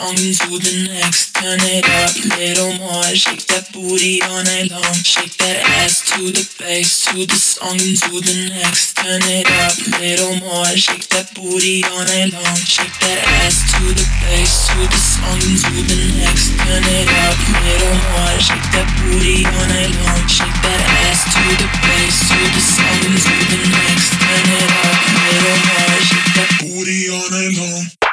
the to the next. Turn it up a little more. Shake that booty all night long. Shake that ass to the bass, to the song to the next. Turn it up a little more. Shake that booty all night long. Shake that ass to the bass, to the song to the next. Turn it up a little more. Shake that booty all night long. Shake that ass to the bass, to the song to the next. Turn it up a little more. Shake that booty all night on long.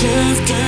shifted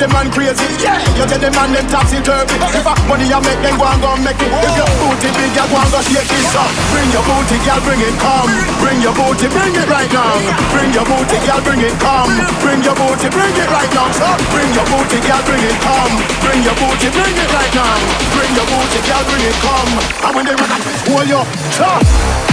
the man crazy. Yeah, you tell the man them topsy turvy. Uh-huh. If a money I make them go and go make it. If your booty big, you go and go shake it. So bring your booty, girl, bring it come. Bring your booty, bring it right now. Bring your booty, girl, bring it come. Bring your booty, bring it right now. So bring your booty, girl, bring it come. Bring your booty, bring it right now. Bring your booty, girl, bring it come. And when they rock, hold your top.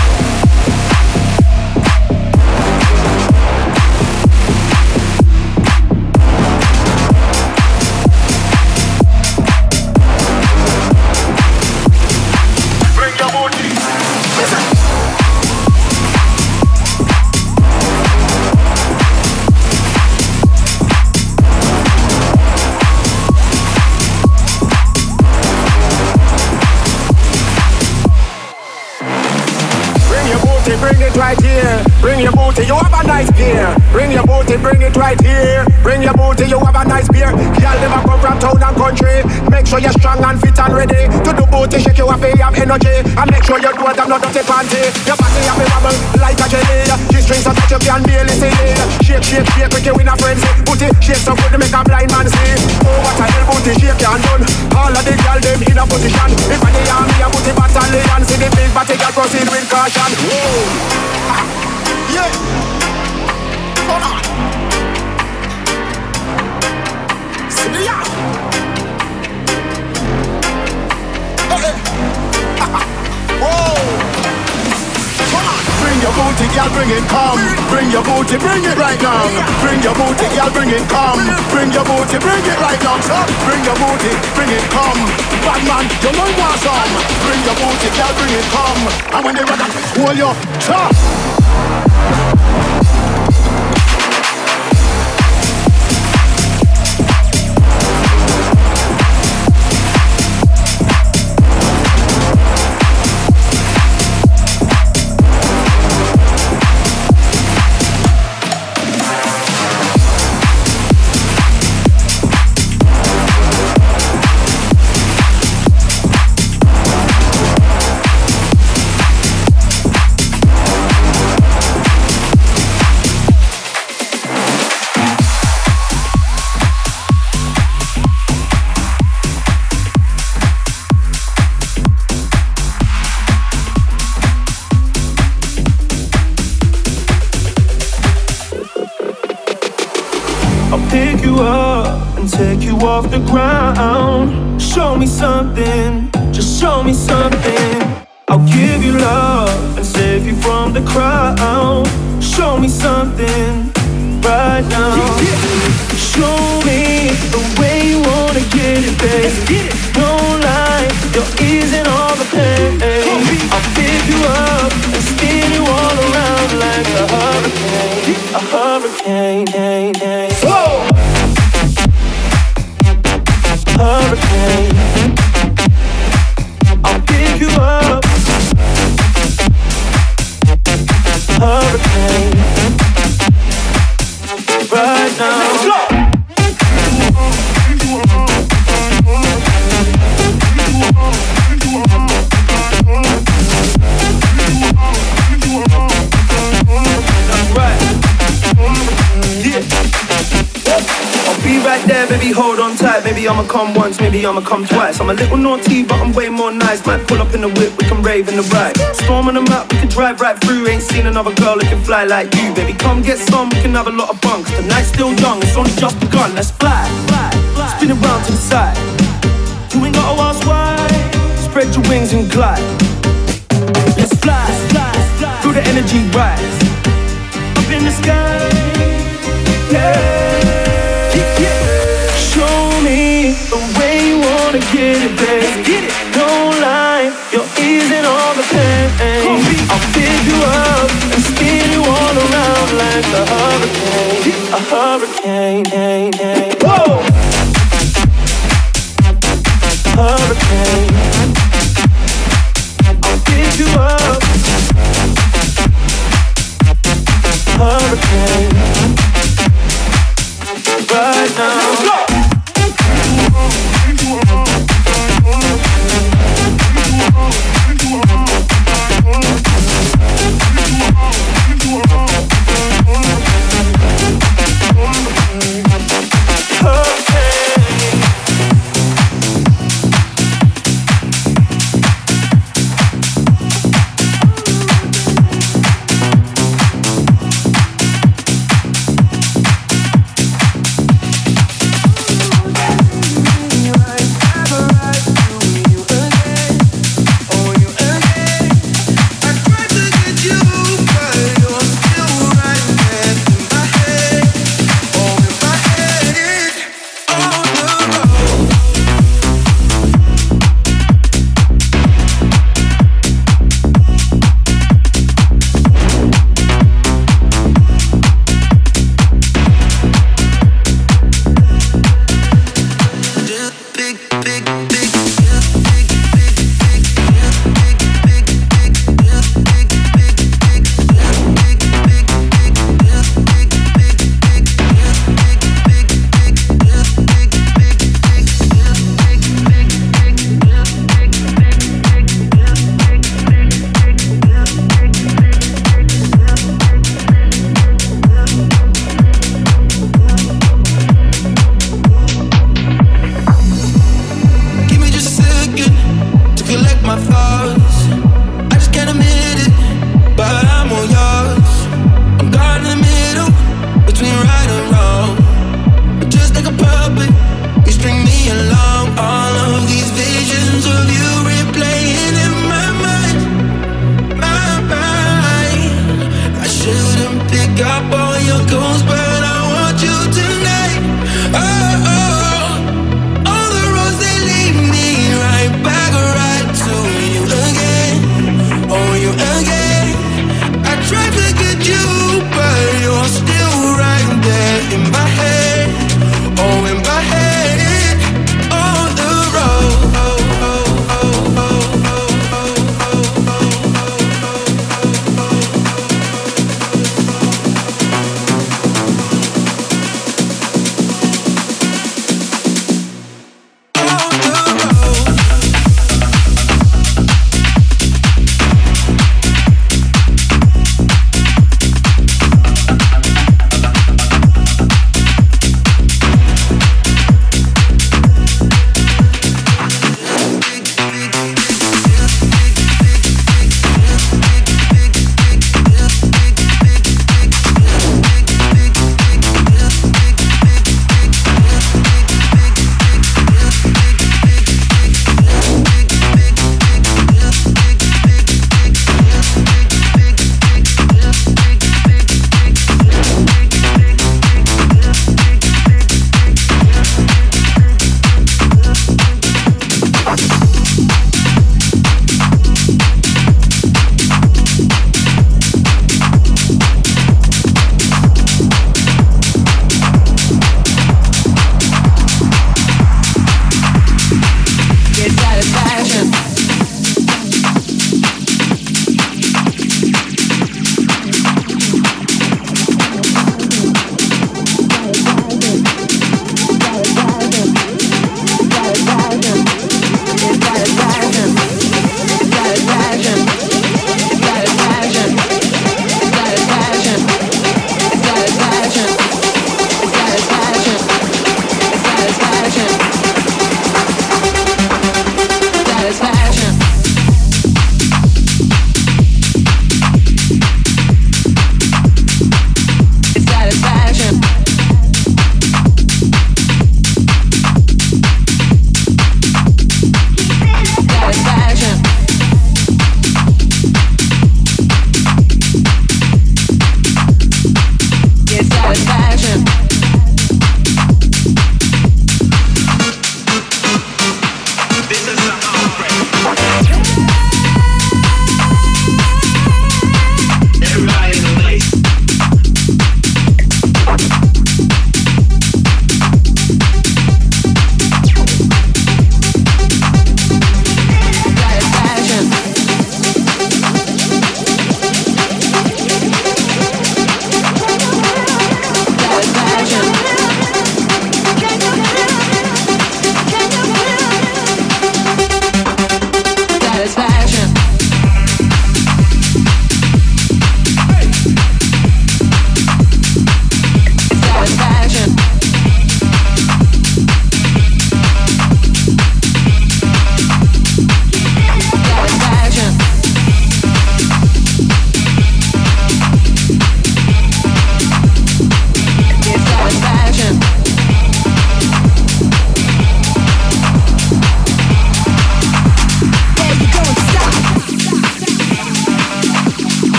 come twice. I'm a little naughty, but I'm way more nice. Might pull up in the whip, we can rave in the ride. Storm on the map, we can drive right through. Ain't seen another girl that can fly like you, baby. Come get some, we can have a lot of fun. The night's still young, it's only just came.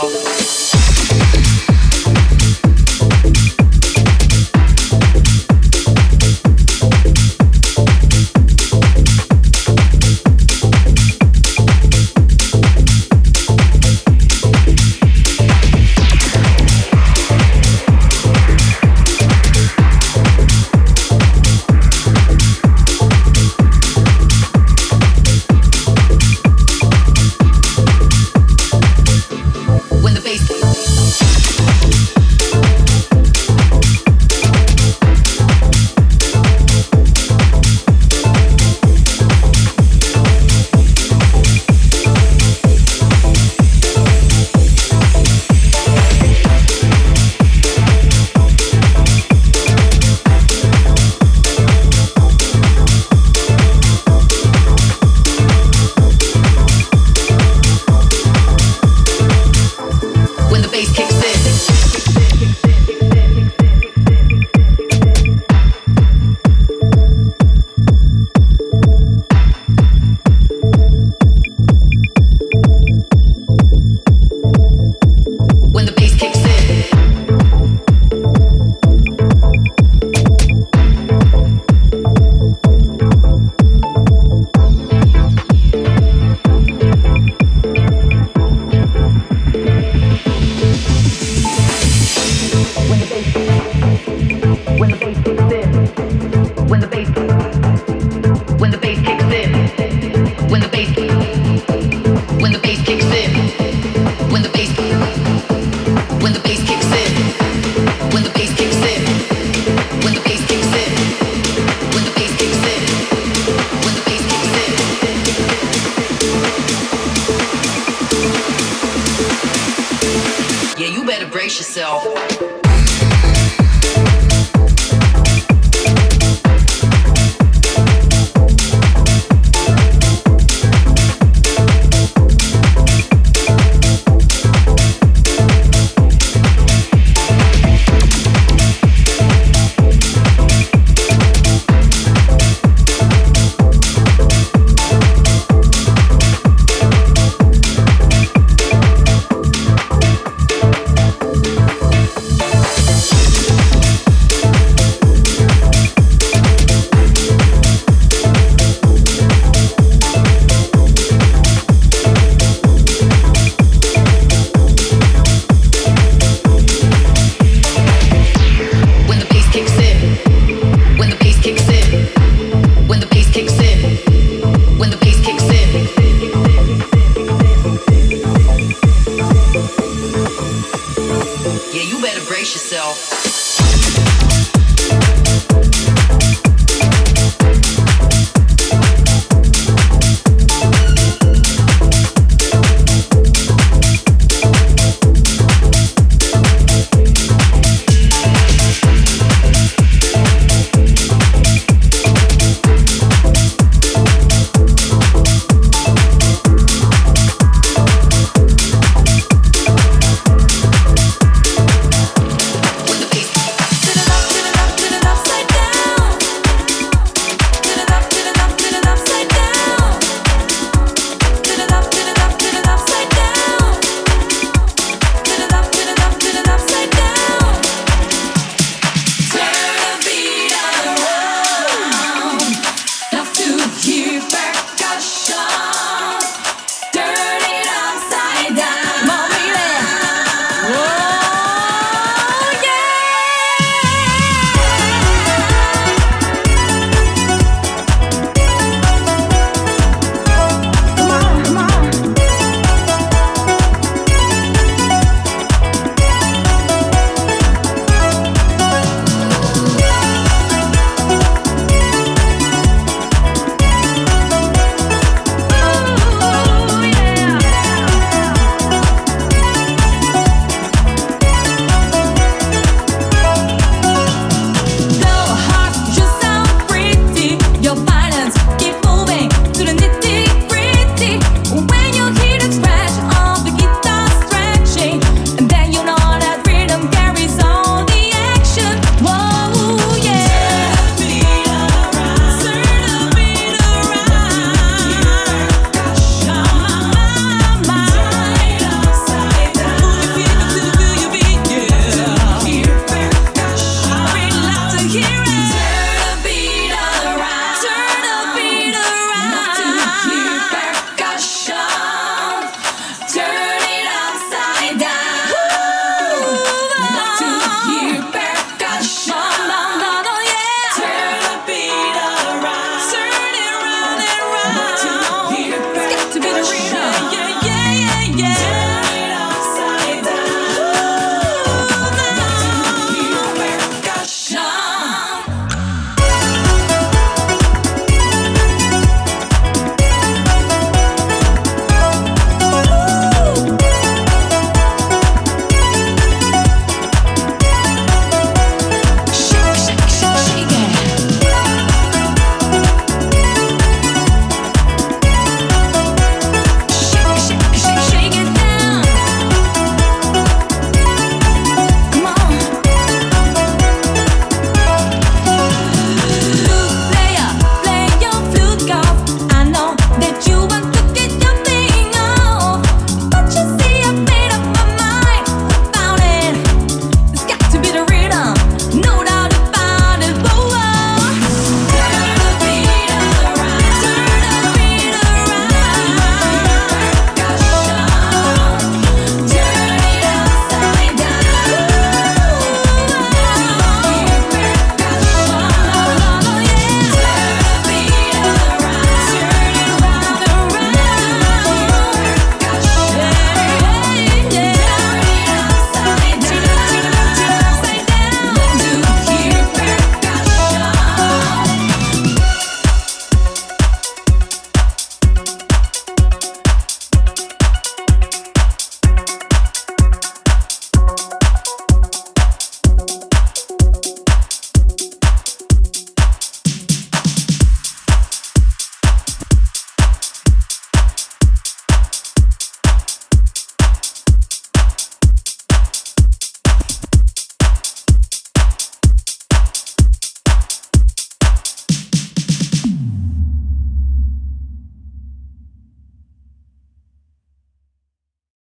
Brace